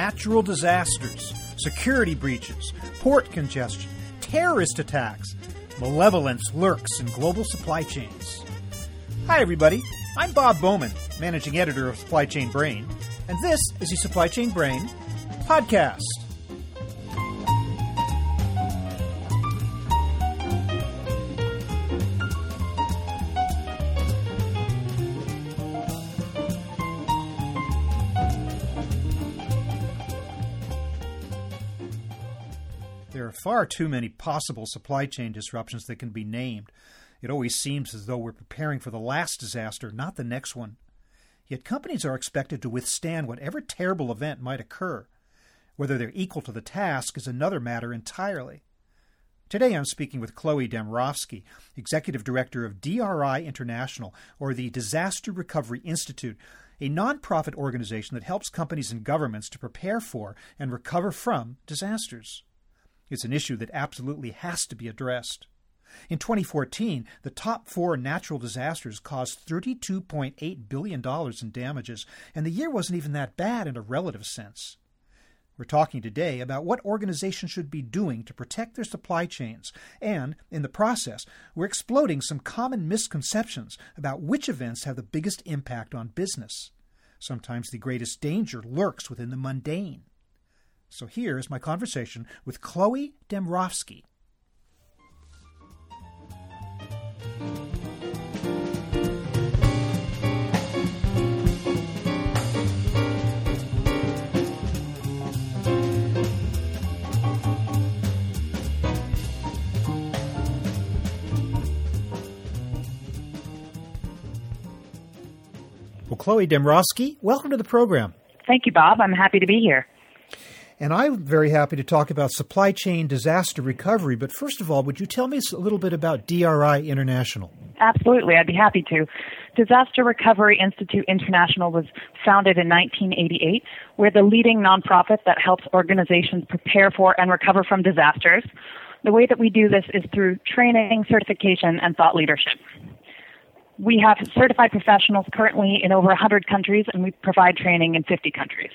natural disasters, security breaches, port congestion, terrorist attacks. Malevolence lurks in global supply chains. Hi, everybody. I'm Bob Bowman, managing editor of Supply Chain Brain, and this is the Supply Chain Brain podcast. Far too many possible supply chain disruptions that can be named. It always seems as though we're preparing for the last disaster, not the next one. Yet companies are expected to withstand whatever terrible event might occur. Whether they're equal to the task is another matter entirely. Today I'm speaking with Chloe Demrovsky, Executive Director of DRI International, or the Disaster Recovery Institute, a nonprofit organization that helps companies and governments to prepare for and recover from disasters. It's an issue that absolutely has to be addressed. In 2014, the top four natural disasters caused $32.8 billion in damages, and the year wasn't even that bad in a relative sense. We're talking today about what organizations should be doing to protect their supply chains, and, in the process, we're exploding some common misconceptions about which events have the biggest impact on business. Sometimes the greatest danger lurks within the mundane. So here is my conversation with Chloe Demrovsky. Chloe Demrovsky, welcome to the program. Thank you, Bob. I'm happy to be here. And I'm very happy to talk about supply chain disaster recovery. But first of all, would you tell me a little bit about DRI International? Absolutely, I'd be happy to. Disaster Recovery Institute International was founded in 1988. We're the leading nonprofit that helps organizations prepare for and recover from disasters. The way that we do this is through training, certification, and thought leadership. We have certified professionals currently in over 100 countries, and we provide training in 50 countries.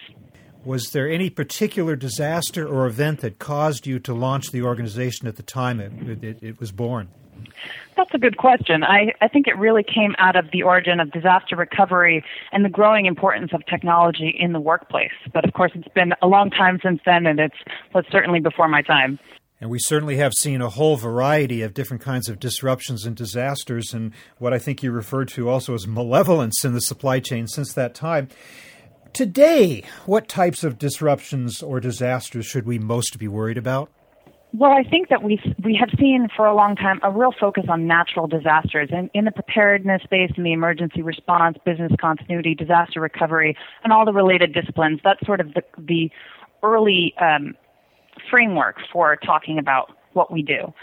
Was there any particular disaster or event that caused you to launch the organization at the time it, it, it was born? That's a good question. I, I think it really came out of the origin of disaster recovery and the growing importance of technology in the workplace. But of course, it's been a long time since then, and it's was certainly before my time. And we certainly have seen a whole variety of different kinds of disruptions and disasters, and what I think you referred to also as malevolence in the supply chain since that time. Today, what types of disruptions or disasters should we most be worried about? Well, I think that we we have seen for a long time a real focus on natural disasters and in the preparedness space, in the emergency response, business continuity, disaster recovery, and all the related disciplines. That's sort of the, the early um, framework for talking about what we do.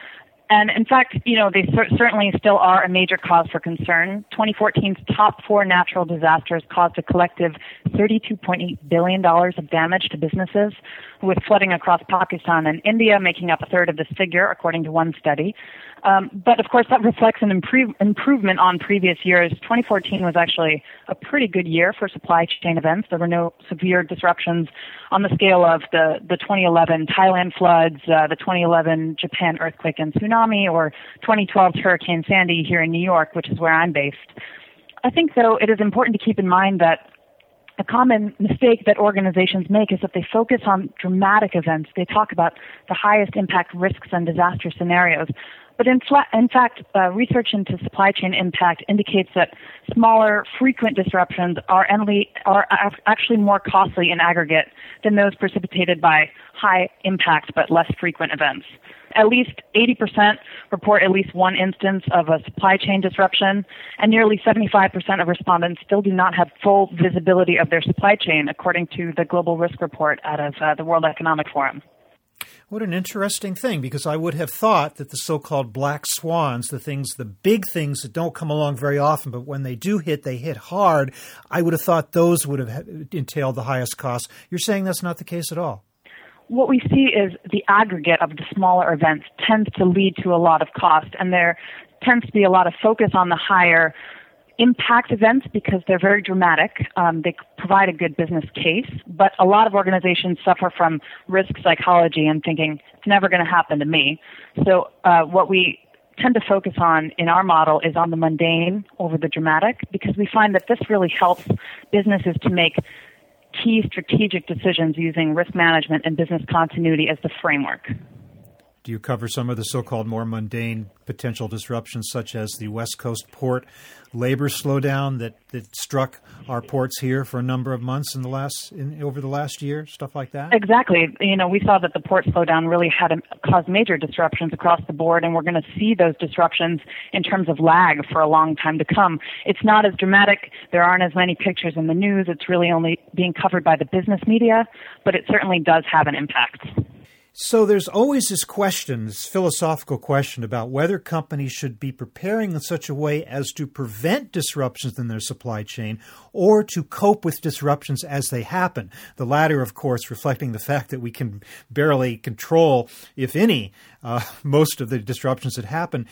And in fact, you know, they cer- certainly still are a major cause for concern. 2014's top four natural disasters caused a collective $32.8 billion of damage to businesses, with flooding across Pakistan and India making up a third of this figure, according to one study. Um, but of course, that reflects an improve, improvement on previous years. 2014 was actually a pretty good year for supply chain events. There were no severe disruptions on the scale of the, the 2011 Thailand floods, uh, the 2011 Japan earthquake and tsunami, or 2012 Hurricane Sandy here in New York, which is where I'm based. I think, though, it is important to keep in mind that a common mistake that organizations make is that they focus on dramatic events. They talk about the highest impact risks and disaster scenarios. But in, fla- in fact, uh, research into supply chain impact indicates that smaller, frequent disruptions are, enly- are actually more costly in aggregate than those precipitated by high impact but less frequent events. At least 80% report at least one instance of a supply chain disruption, and nearly 75% of respondents still do not have full visibility of their supply chain, according to the Global Risk Report out of uh, the World Economic Forum. What an interesting thing, because I would have thought that the so called black swans, the things, the big things that don't come along very often, but when they do hit, they hit hard, I would have thought those would have entailed the highest cost. You're saying that's not the case at all? What we see is the aggregate of the smaller events tends to lead to a lot of cost, and there tends to be a lot of focus on the higher impact events because they're very dramatic. Um, they provide a good business case, but a lot of organizations suffer from risk psychology and thinking it's never going to happen to me. So uh, what we tend to focus on in our model is on the mundane over the dramatic because we find that this really helps businesses to make key strategic decisions using risk management and business continuity as the framework. Do you cover some of the so called more mundane potential disruptions, such as the West Coast port labor slowdown that, that struck our ports here for a number of months in the last in, over the last year, stuff like that? Exactly. You know, we saw that the port slowdown really had a, caused major disruptions across the board, and we're going to see those disruptions in terms of lag for a long time to come. It's not as dramatic. There aren't as many pictures in the news. It's really only being covered by the business media, but it certainly does have an impact. So there's always this question, this philosophical question about whether companies should be preparing in such a way as to prevent disruptions in their supply chain or to cope with disruptions as they happen. The latter, of course, reflecting the fact that we can barely control, if any, uh, most of the disruptions that happen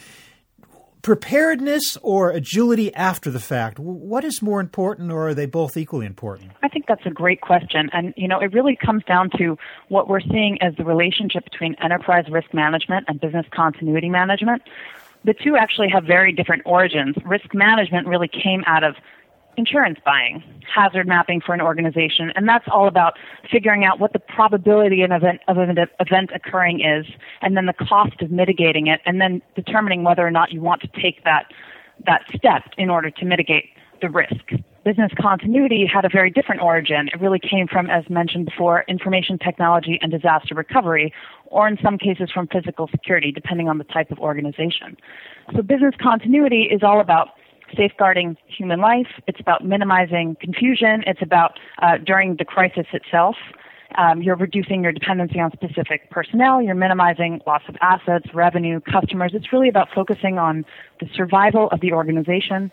preparedness or agility after the fact? What is more important, or are they both equally important? I think that's a great question. And, you know, it really comes down to what we're seeing as the relationship between enterprise risk management and business continuity management. The two actually have very different origins. Risk management really came out of insurance buying, hazard mapping for an organization, and that's all about figuring out what the probability of, event, of an event occurring is, and then the cost of mitigating it, and then determining whether or not you want to take that that step in order to mitigate the risk. Business continuity had a very different origin. It really came from, as mentioned before, information technology and disaster recovery, or in some cases from physical security, depending on the type of organization. So business continuity is all about safeguarding human life. It's about minimizing confusion. It's about uh, during the crisis itself. Um, you're reducing your dependency on specific personnel. You're minimizing loss of assets, revenue, customers. It's really about focusing on the survival of the organization,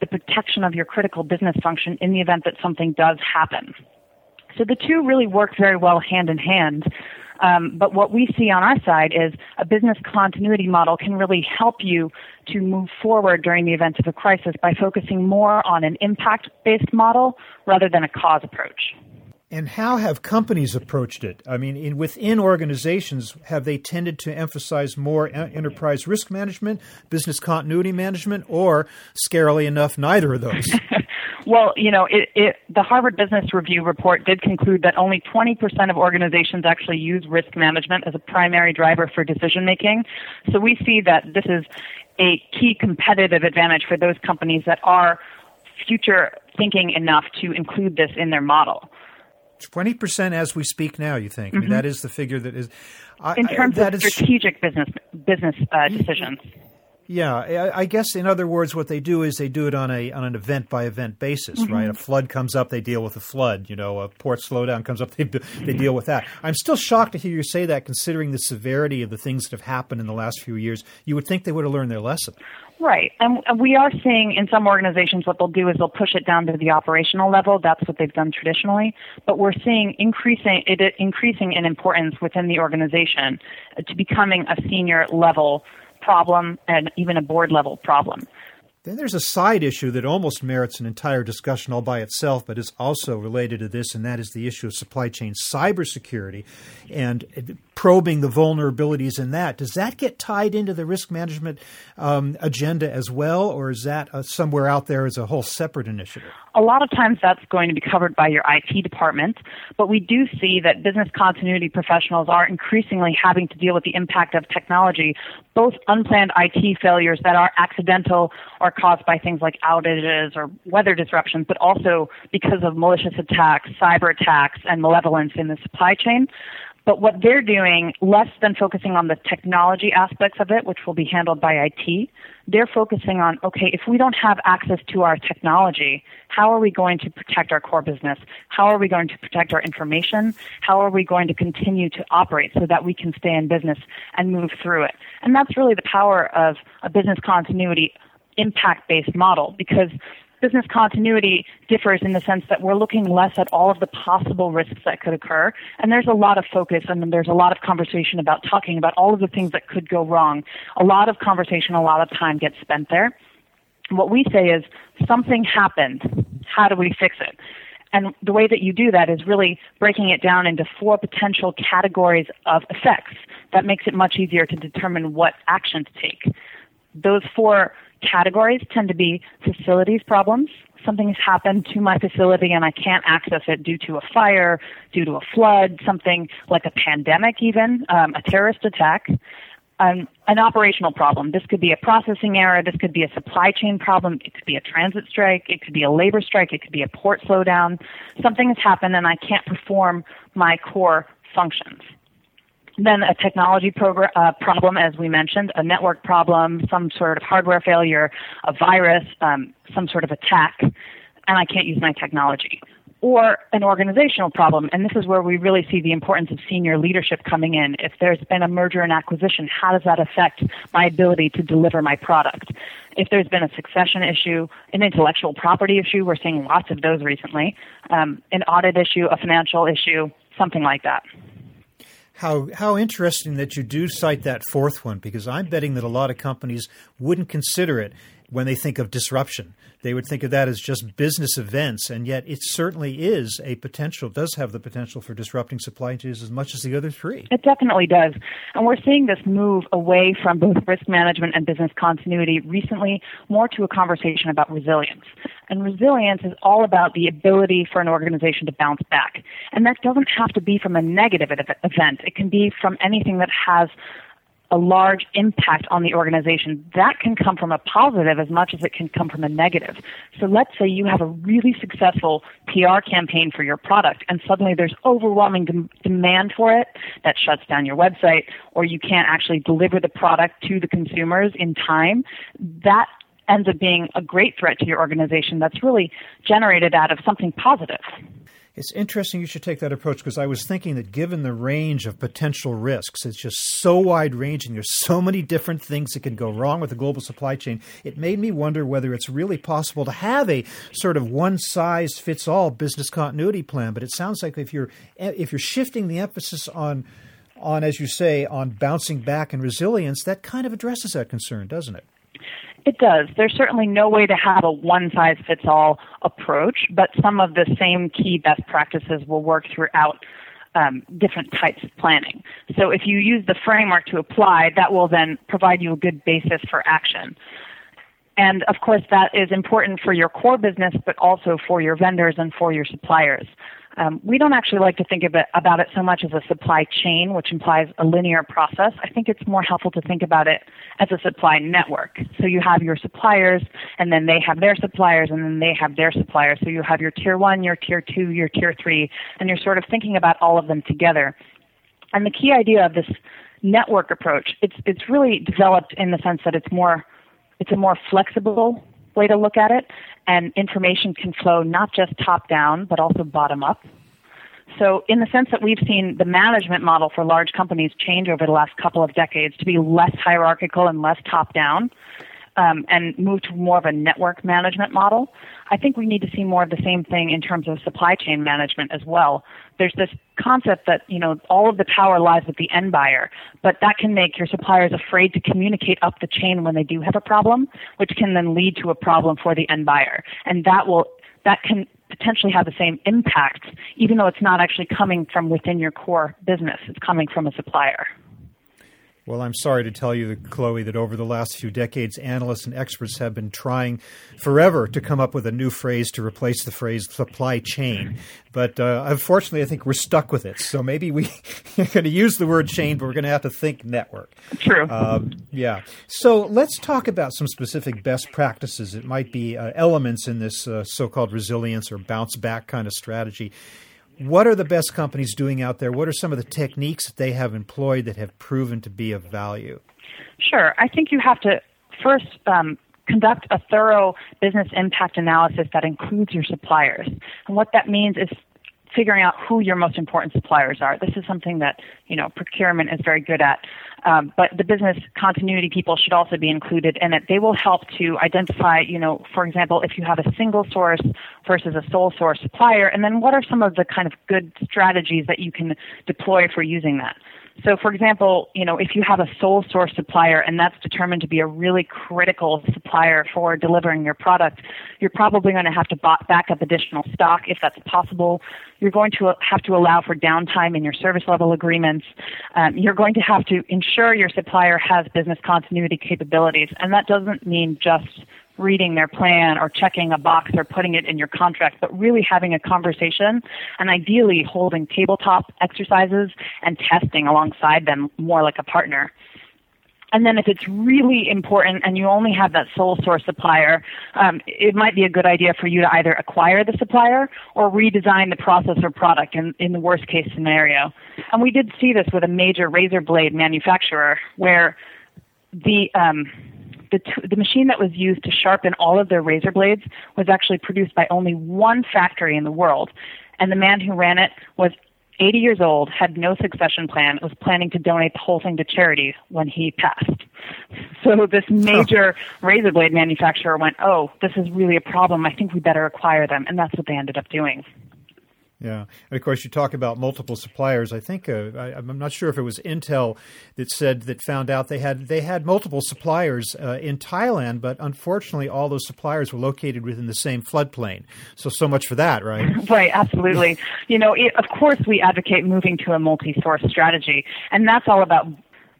the protection of your critical business function in the event that something does happen. So the two really work very well hand in hand. Um, but what we see on our side is a business continuity model can really help you to move forward during the event of a crisis by focusing more on an impact based model rather than a cause approach. And how have companies approached it? I mean, in, within organizations, have they tended to emphasize more enterprise risk management, business continuity management, or, scarily enough, neither of those? well, you know, it, it, the Harvard Business Review report did conclude that only 20% of organizations actually use risk management as a primary driver for decision making. So we see that this is a key competitive advantage for those companies that are future thinking enough to include this in their model. Twenty percent as we speak now. You think? Mm-hmm. I mean, mm-hmm. that is the figure that is. in terms I, of strategic is, business business uh, decisions. Yeah, I, I, guess in other words, what they do is they do it on a on an event by event basis, mm-hmm. right? A flood comes up, they deal with the flood. You know, a port slowdown comes up, they they deal with that. I'm still shocked to hear you say that, considering the severity of the things that have happened in the last few years. You would think they would have learned their lesson. Right. And we are seeing in some organizations what they'll do is they'll push it down to the operational level. That's what they've done traditionally. But we're seeing increasing it increasing in importance within the organization to becoming a senior level problem and even a board level problem. Then there's a side issue that almost merits an entire discussion all by itself, but is also related to this, and that is the issue of supply chain cybersecurity and probing the vulnerabilities in that. Does that get tied into the risk management um, agenda as well, or is that uh, somewhere out there as a whole separate initiative? A lot of times that's going to be covered by your IT department, but we do see that business continuity professionals are increasingly having to deal with the impact of technology, both unplanned IT failures that are accidental or caused by things like outages or weather disruptions, but also because of malicious attacks, cyber attacks, and malevolence in the supply chain. But what they're doing, less than focusing on the technology aspects of it, which will be handled by IT, they're focusing on, okay, if we don't have access to our technology, how are we going to protect our core business? How are we going to protect our information? How are we going to continue to operate so that we can stay in business and move through it? And that's really the power of a business continuity impact based model because business continuity differs in the sense that we're looking less at all of the possible risks that could occur. And there's a lot of focus and there's a lot of conversation about talking about all of the things that could go wrong. A lot of conversation, a lot of time gets spent there. what we say is something happened. How do we fix it? And the way that you do that is really breaking it down into four potential categories of effects. That makes it much easier to determine what action to take. Those four categories tend to be facilities problems. Something has happened to my facility and I can't access it due to a fire, due to a flood, something like a pandemic, even um, a terrorist attack um, an operational problem. This could be a processing error. This could be a supply chain problem. It could be a transit strike. It could be a labor strike. It could be a port slowdown. Something has happened and I can't perform my core functions. Then a technology uh, problem, as we mentioned, a network problem, some sort of hardware failure, a virus, um, some sort of attack, and I can't use my technology or an organizational problem. And this is where we really see the importance of senior leadership coming in. If there's been a merger and acquisition, how does that affect my ability to deliver my product? If there's been a succession issue, an intellectual property issue, we're seeing lots of those recently, um, an audit issue, a financial issue, something like that. How how interesting that you do cite that fourth one because I'm betting that a lot of companies wouldn't consider it when they think of disruption. They would think of that as just business events, and yet it certainly is a potential, does have the potential for disrupting supply chains as much as the other three. It definitely does. And we're seeing this move away from both risk management and business continuity recently more to a conversation about resilience. And resilience is all about the ability for an organization to bounce back. And that doesn't have to be from a negative event. It can be from anything that has a large impact on the organization. That can come from a positive as much as it can come from a negative. So let's say you have a really successful PR campaign for your product and suddenly there's overwhelming de- demand for it that shuts down your website or you can't actually deliver the product to the consumers in time. That ends up being a great threat to your organization that's really generated out of something positive. It's interesting you should take that approach because I was thinking that given the range of potential risks, it's just so wide ranging. There's so many different things that can go wrong with the global supply chain. It made me wonder whether it's really possible to have a sort of one size fits all business continuity plan. But it sounds like if you're if you're shifting the emphasis on on as you say on bouncing back and resilience, that kind of addresses that concern, doesn't it? It does. There's certainly no way to have a one size fits all approach, but some of the same key best practices will work throughout um, different types of planning. So if you use the framework to apply, that will then provide you a good basis for action. And of course, that is important for your core business, but also for your vendors and for your suppliers. Um, we don't actually like to think of it, about it so much as a supply chain, which implies a linear process. I think it's more helpful to think about it as a supply network. So you have your suppliers, and then they have their suppliers, and then they have their suppliers. So you have your tier one, your tier two, your tier three, and you're sort of thinking about all of them together. And the key idea of this network approach, it's it's really developed in the sense that it's more it's a more flexible way to look at it, and information can flow not just top down, but also bottom up. So, in the sense that we've seen the management model for large companies change over the last couple of decades to be less hierarchical and less top down, um, and move to more of a network management model. I think we need to see more of the same thing in terms of supply chain management as well. There's this concept that, you know, all of the power lies with the end buyer, but that can make your suppliers afraid to communicate up the chain when they do have a problem, which can then lead to a problem for the end buyer. And that will, that can potentially have the same impact, even though it's not actually coming from within your core business. It's coming from a supplier. Well, I'm sorry to tell you, Chloe, that over the last few decades, analysts and experts have been trying forever to come up with a new phrase to replace the phrase supply chain. But uh, unfortunately, I think we're stuck with it. So maybe we are going to use the word chain, but we're going to have to think network. True. Um, yeah. So let's talk about some specific best practices. It might be uh, elements in this uh, so called resilience or bounce back kind of strategy. What are the best companies doing out there? What are some of the techniques that they have employed that have proven to be of value? Sure. I think you have to first um, conduct a thorough business impact analysis that includes your suppliers. And what that means is figuring out who your most important suppliers are. This is something that you know procurement is very good at, um, but the business continuity people should also be included in it. They will help to identify, you know, for example, if you have a single source versus a sole source supplier, and then what are some of the kind of good strategies that you can deploy for using that. So, for example, you know, if you have a sole source supplier and that's determined to be a really critical supplier for delivering your product, you're probably going to have to back up additional stock if that's possible. You're going to have to allow for downtime in your service level agreements. Um, you're going to have to ensure your supplier has business continuity capabilities, and that doesn't mean just reading their plan or checking a box or putting it in your contract, but really having a conversation and ideally holding tabletop exercises and testing alongside them more like a partner. And then if it's really important and you only have that sole source supplier, um, it might be a good idea for you to either acquire the supplier or redesign the process or product in, in the worst case scenario. And we did see this with a major razor blade manufacturer where the um, the, t- the machine that was used to sharpen all of their razor blades was actually produced by only one factory in the world. And the man who ran it was 80 years old, had no succession plan, was planning to donate the whole thing to charity when he passed. So this major razor blade manufacturer went, oh, this is really a problem. I think we better acquire them. And that's what they ended up doing. Yeah, and of course you talk about multiple suppliers. I think uh, I, am not sure if it was Intel that said that found out they had they had multiple suppliers uh, in Thailand, but unfortunately all those suppliers were located within the same floodplain. So so much for that, right? right, absolutely. you know, it, of course we advocate moving to a multi-source strategy, and that's all about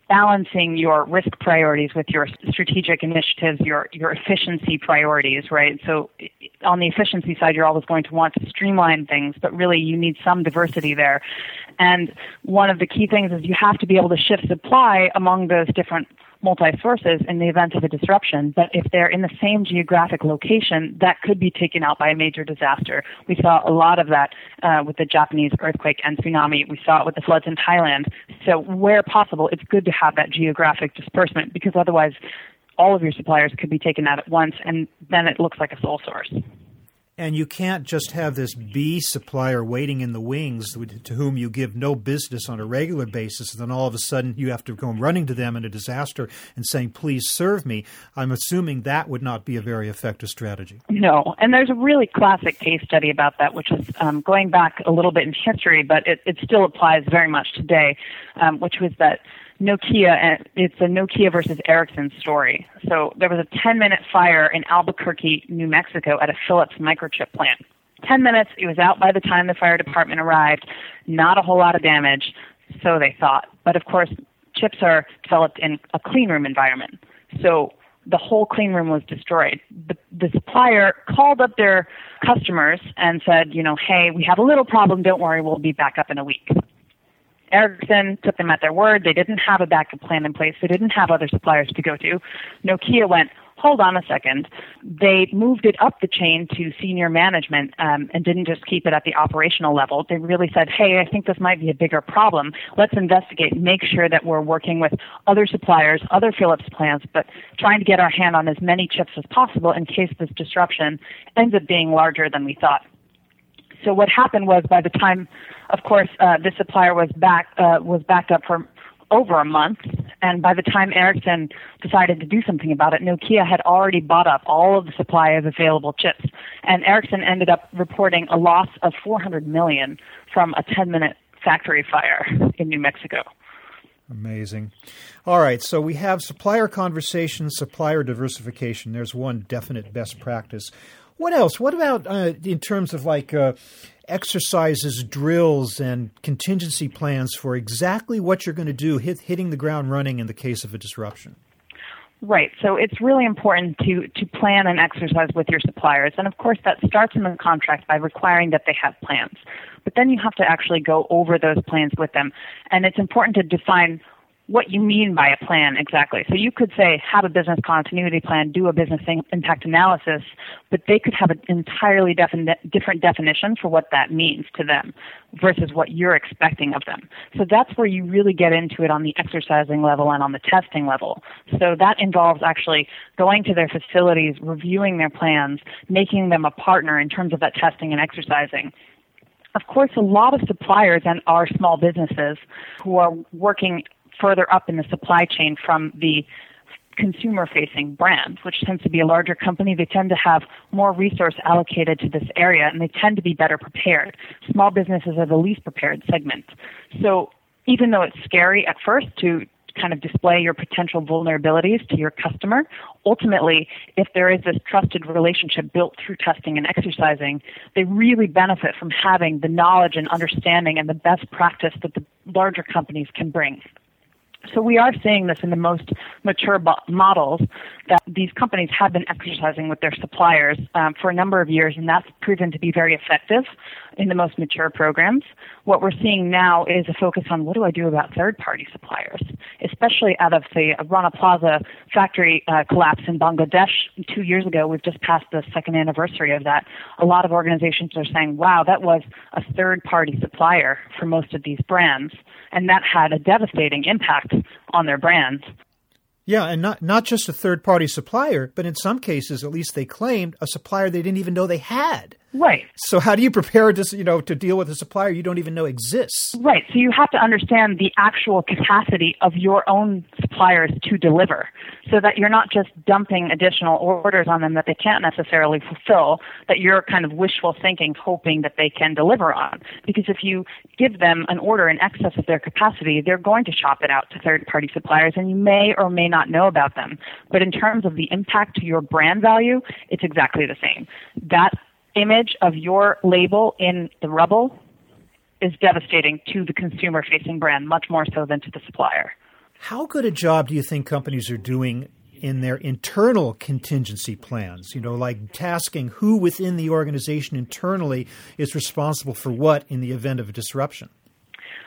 balancing your risk priorities with your strategic initiatives, your your efficiency priorities, right? So on the efficiency side, you're always going to want to streamline things, but really you need some diversity there. And one of the key things is you have to be able to shift supply among those different multi-sources in the event of a disruption, but if they're in the same geographic location, that could be taken out by a major disaster. We saw a lot of that uh, with the Japanese earthquake and tsunami. We saw it with the floods in Thailand. So where possible, it's good to have that geographic disbursement because otherwise all of your suppliers could be taken out at once and then it looks like a sole source. And you can't just have this B supplier waiting in the wings to whom you give no business on a regular basis. And then all of a sudden you have to go running to them in a disaster and saying, please serve me. I'm assuming that would not be a very effective strategy. No. And there's a really classic case study about that, which is um, going back a little bit in history, but it, it still applies very much today, um, which was that Nokia, and it's a Nokia versus Ericsson story. So there was a 10 minute fire in Albuquerque, New Mexico at a Philips microchip plant. 10 minutes, it was out by the time the fire department arrived, not a whole lot of damage, so they thought. But of course, chips are developed in a clean room environment. So the whole clean room was destroyed. The, the supplier called up their customers and said, you know, hey, we have a little problem, don't worry, we'll be back up in a week. Ericsson took them at their word. They didn't have a backup plan in place. They didn't have other suppliers to go to. Nokia went, hold on a second. They moved it up the chain to senior management um, and didn't just keep it at the operational level. They really said, hey, I think this might be a bigger problem. Let's investigate, make sure that we're working with other suppliers, other Philips plants, but trying to get our hand on as many chips as possible in case this disruption ends up being larger than we thought. So what happened was by the time, of course, uh, this supplier was back uh, was backed up for over a month, and by the time Ericsson decided to do something about it, Nokia had already bought up all of the supply of available chips, and Ericsson ended up reporting a loss of 400 million from a 10-minute factory fire in New Mexico. Amazing. All right, so we have supplier conversations, supplier diversification. There's one definite best practice. What else? What about uh, in terms of like uh, exercises, drills, and contingency plans for exactly what you're going to do, hit, hitting the ground running in the case of a disruption? Right. So it's really important to, to plan and exercise with your suppliers. And of course, that starts in the contract by requiring that they have plans. But then you have to actually go over those plans with them. And it's important to define what you mean by a plan exactly. So you could say, have a business continuity plan, do a business impact analysis, but they could have an entirely defin- different definition for what that means to them versus what you're expecting of them. So that's where you really get into it on the exercising level and on the testing level. So that involves actually going to their facilities, reviewing their plans, making them a partner in terms of that testing and exercising of course, a lot of suppliers and our small businesses who are working further up in the supply chain from the consumer facing brand, which tends to be a larger company. They tend to have more resource allocated to this area and they tend to be better prepared. Small businesses are the least prepared segment. So even though it's scary at first to kind of display your potential vulnerabilities to your customer. Ultimately, if there is this trusted relationship built through testing and exercising, they really benefit from having the knowledge and understanding and the best practice that the larger companies can bring. So we are seeing this in the most mature bo- models that these companies have been exercising with their suppliers um, for a number of years, and that's proven to be very effective in the most mature programs. What we're seeing now is a focus on what do I do about third-party suppliers, especially out of the Rana Plaza factory uh, collapse in Bangladesh two years ago. We've just passed the second anniversary of that. A lot of organizations are saying, "Wow, that was a third-party supplier for most of these brands," and that had a devastating impact on their brands. Yeah, and not not just a third party supplier, but in some cases, at least they claimed a supplier they didn't even know they had. Right. So how do you prepare to you know to deal with a supplier you don't even know exists? Right. So you have to understand the actual capacity of your own suppliers to deliver, so that you're not just dumping additional orders on them that they can't necessarily fulfill. That you're kind of wishful thinking, hoping that they can deliver on. Because if you give them an order in excess of their capacity, they're going to shop it out to third-party suppliers, and you may or may not know about them. But in terms of the impact to your brand value, it's exactly the same. That image of your label in the rubble is devastating to the consumer facing brand, much more so than to the supplier. How good a job do you think companies are doing in their internal contingency plans? You know, like tasking who within the organization internally is responsible for what in the event of a disruption?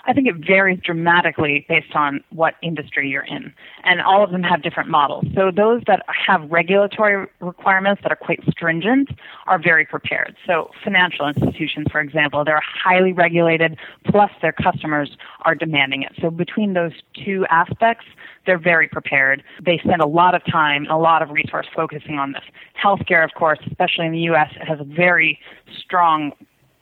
I think it varies dramatically based on what industry you're in. And all of them have different models. So those that have regulatory requirements that are quite stringent are very prepared. So financial institutions, for example, they're highly regulated, plus their customers are demanding it. So between those two aspects, they're very prepared. They spend a lot of time and a lot of resource focusing on this. Healthcare, of course, especially in the U.S., has a very strong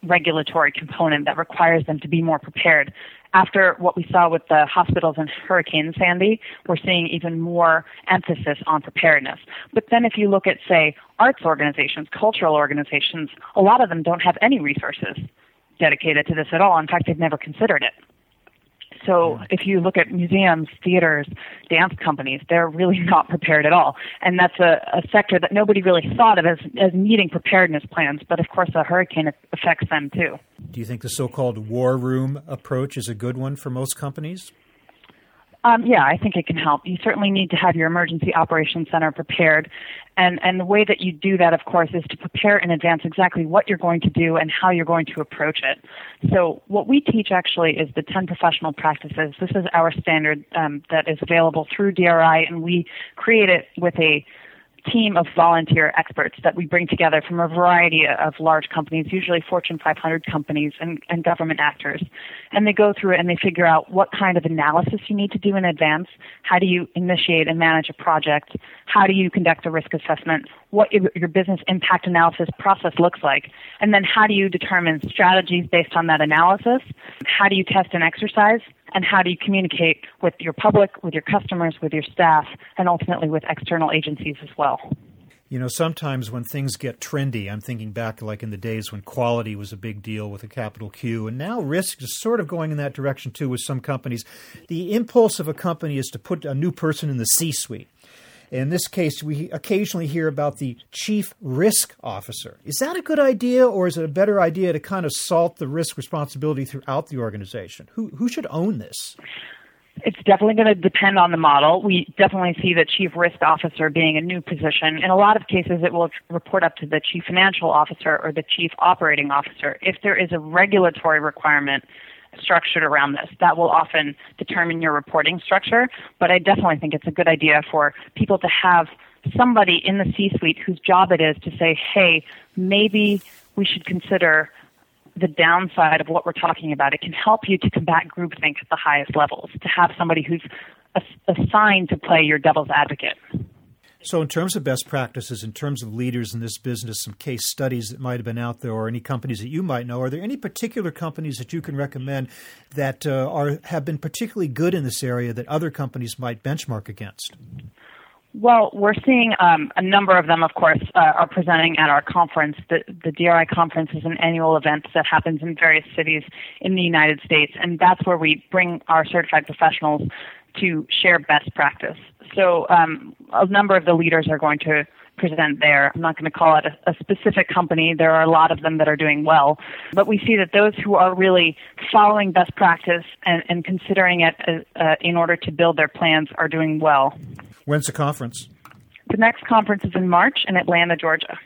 regulatory component that requires them to be more prepared. After what we saw with the hospitals and Hurricane Sandy, we're seeing even more emphasis on preparedness. But then if you look at, say, arts organizations, cultural organizations, a lot of them don't have any resources dedicated to this at all. In fact, they've never considered it. So oh, if you look at museums, theaters, dance companies, they're really not prepared at all. And that's a, a sector that nobody really thought of as, as needing preparedness plans. But of course, a hurricane affects them too. Do you think the so called war room approach is a good one for most companies? Um, yeah, I think it can help. You certainly need to have your emergency operations center prepared. And, and the way that you do that, of course, is to prepare in advance exactly what you're going to do and how you're going to approach it. So what we teach actually is the 10 professional practices. This is our standard um, that is available through DRI, and we create it with a team of volunteer experts that we bring together from a variety of large companies, usually Fortune 500 companies and, and government actors. And they go through it and they figure out what kind of analysis you need to do in advance. How do you initiate and manage a project? How do you conduct a risk assessment? What your business impact analysis process looks like? And then how do you determine strategies based on that analysis? How do you test and exercise? And how do you communicate with your public, with your customers, with your staff, and ultimately with external agencies as well. You know, sometimes when things get trendy, I'm thinking back like in the days when quality was a big deal with a capital Q, and now risk is sort of going in that direction too with some companies. The impulse of a company is to put a new person in the C suite. In this case, we occasionally hear about the chief risk officer. Is that a good idea, or is it a better idea to kind of salt the risk responsibility throughout the organization? Who, who should own this? It's definitely going to depend on the model. We definitely see the chief risk officer being a new position. In a lot of cases, it will report up to the chief financial officer or the chief operating officer. If there is a regulatory requirement structured around this. That will often determine your reporting structure, but I definitely think it's a good idea for people to have somebody in the C suite whose job it is to say, hey, maybe we should consider the downside of what we're talking about. It can help you to combat groupthink at the highest levels, to have somebody who's assigned to play your devil's advocate. So, in terms of best practices, in terms of leaders in this business, some case studies that might have been out there, or any companies that you might know, are there any particular companies that you can recommend that uh, are have been particularly good in this area that other companies might benchmark against? Well, we're seeing um, a number of them, of course, uh, are presenting at our conference. The, the DRI conference is an annual event that happens in various cities in the United States, and that's where we bring our certified professionals to share best practice. So, um, a number of the leaders are going to present there. I'm not going to call it a, a, specific company. There are a lot of them that are doing well. But we see that those who are really following best practice and, and considering it uh, uh, in order to build their plans are doing well. When's the conference? The next conference is in March in Atlanta, Georgia.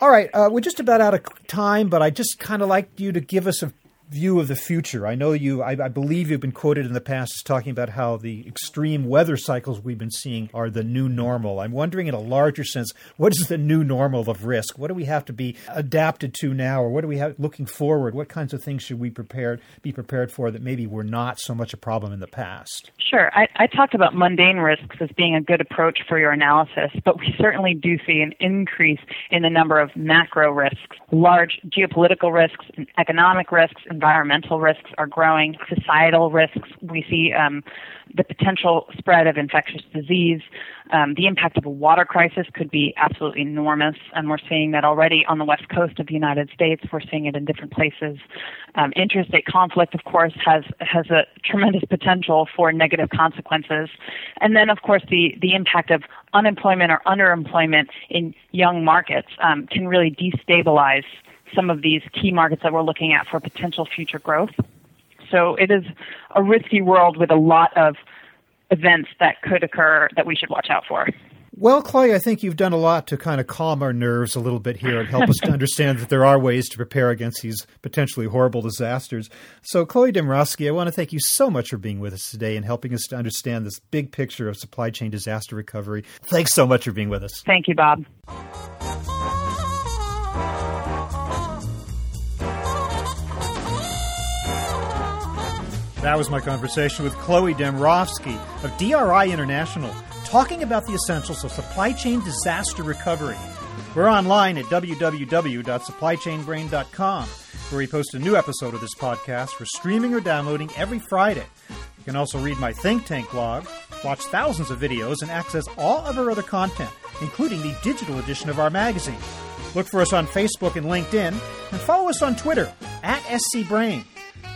All right, uh, we're just about out of time, but I just kind of like you to give us a view of the future. I know you, I, I, believe you've been quoted in the past as talking about how the extreme weather cycles we've been seeing are the new normal. I'm wondering, in a larger sense, what is the new normal of risk? What do we have to be adapted to now, or what do we have looking forward? What kinds of things should we be prepared for that maybe were not so much a problem in the past? Sure. I, I talked about mundane risks as being a good approach for your analysis, but we certainly do see an increase in the number of macro risks, large geopolitical risks, and economic risks, environmental risks are growing, societal risks. We see um, the potential spread of infectious disease. Um, the impact of a water crisis could be absolutely enormous, and we're seeing that already on the west coast of the United States. We're seeing it in different places. Um, interstate conflict, of course, has has a tremendous potential for negative consequences, and then, of course, the the impact of unemployment or underemployment in young markets um, can really destabilize some of these key markets that we're looking at for potential future growth. So it is a risky world with a lot of events that could occur that we should watch out for. Well, Chloe, I think you've done a lot to kind of calm our nerves a little bit here and help us to understand that there are ways to prepare against these potentially horrible disasters. So, Chloe Demrovsky, I want to thank you so much for being with us today and helping us to understand this big picture of supply chain disaster recovery. Thanks so much for being with us. Thank you, Bob. That was my conversation with Chloe Demrovsky of DRI International, talking about the essentials of supply chain disaster recovery. We're online at www.supplychainbrain.com, where we post a new episode of this podcast for streaming or downloading every Friday. You can also read my think tank blog, watch thousands of videos, and access all of our other content, including the digital edition of our magazine. Look for us on Facebook and LinkedIn, and follow us on Twitter at SCBrain.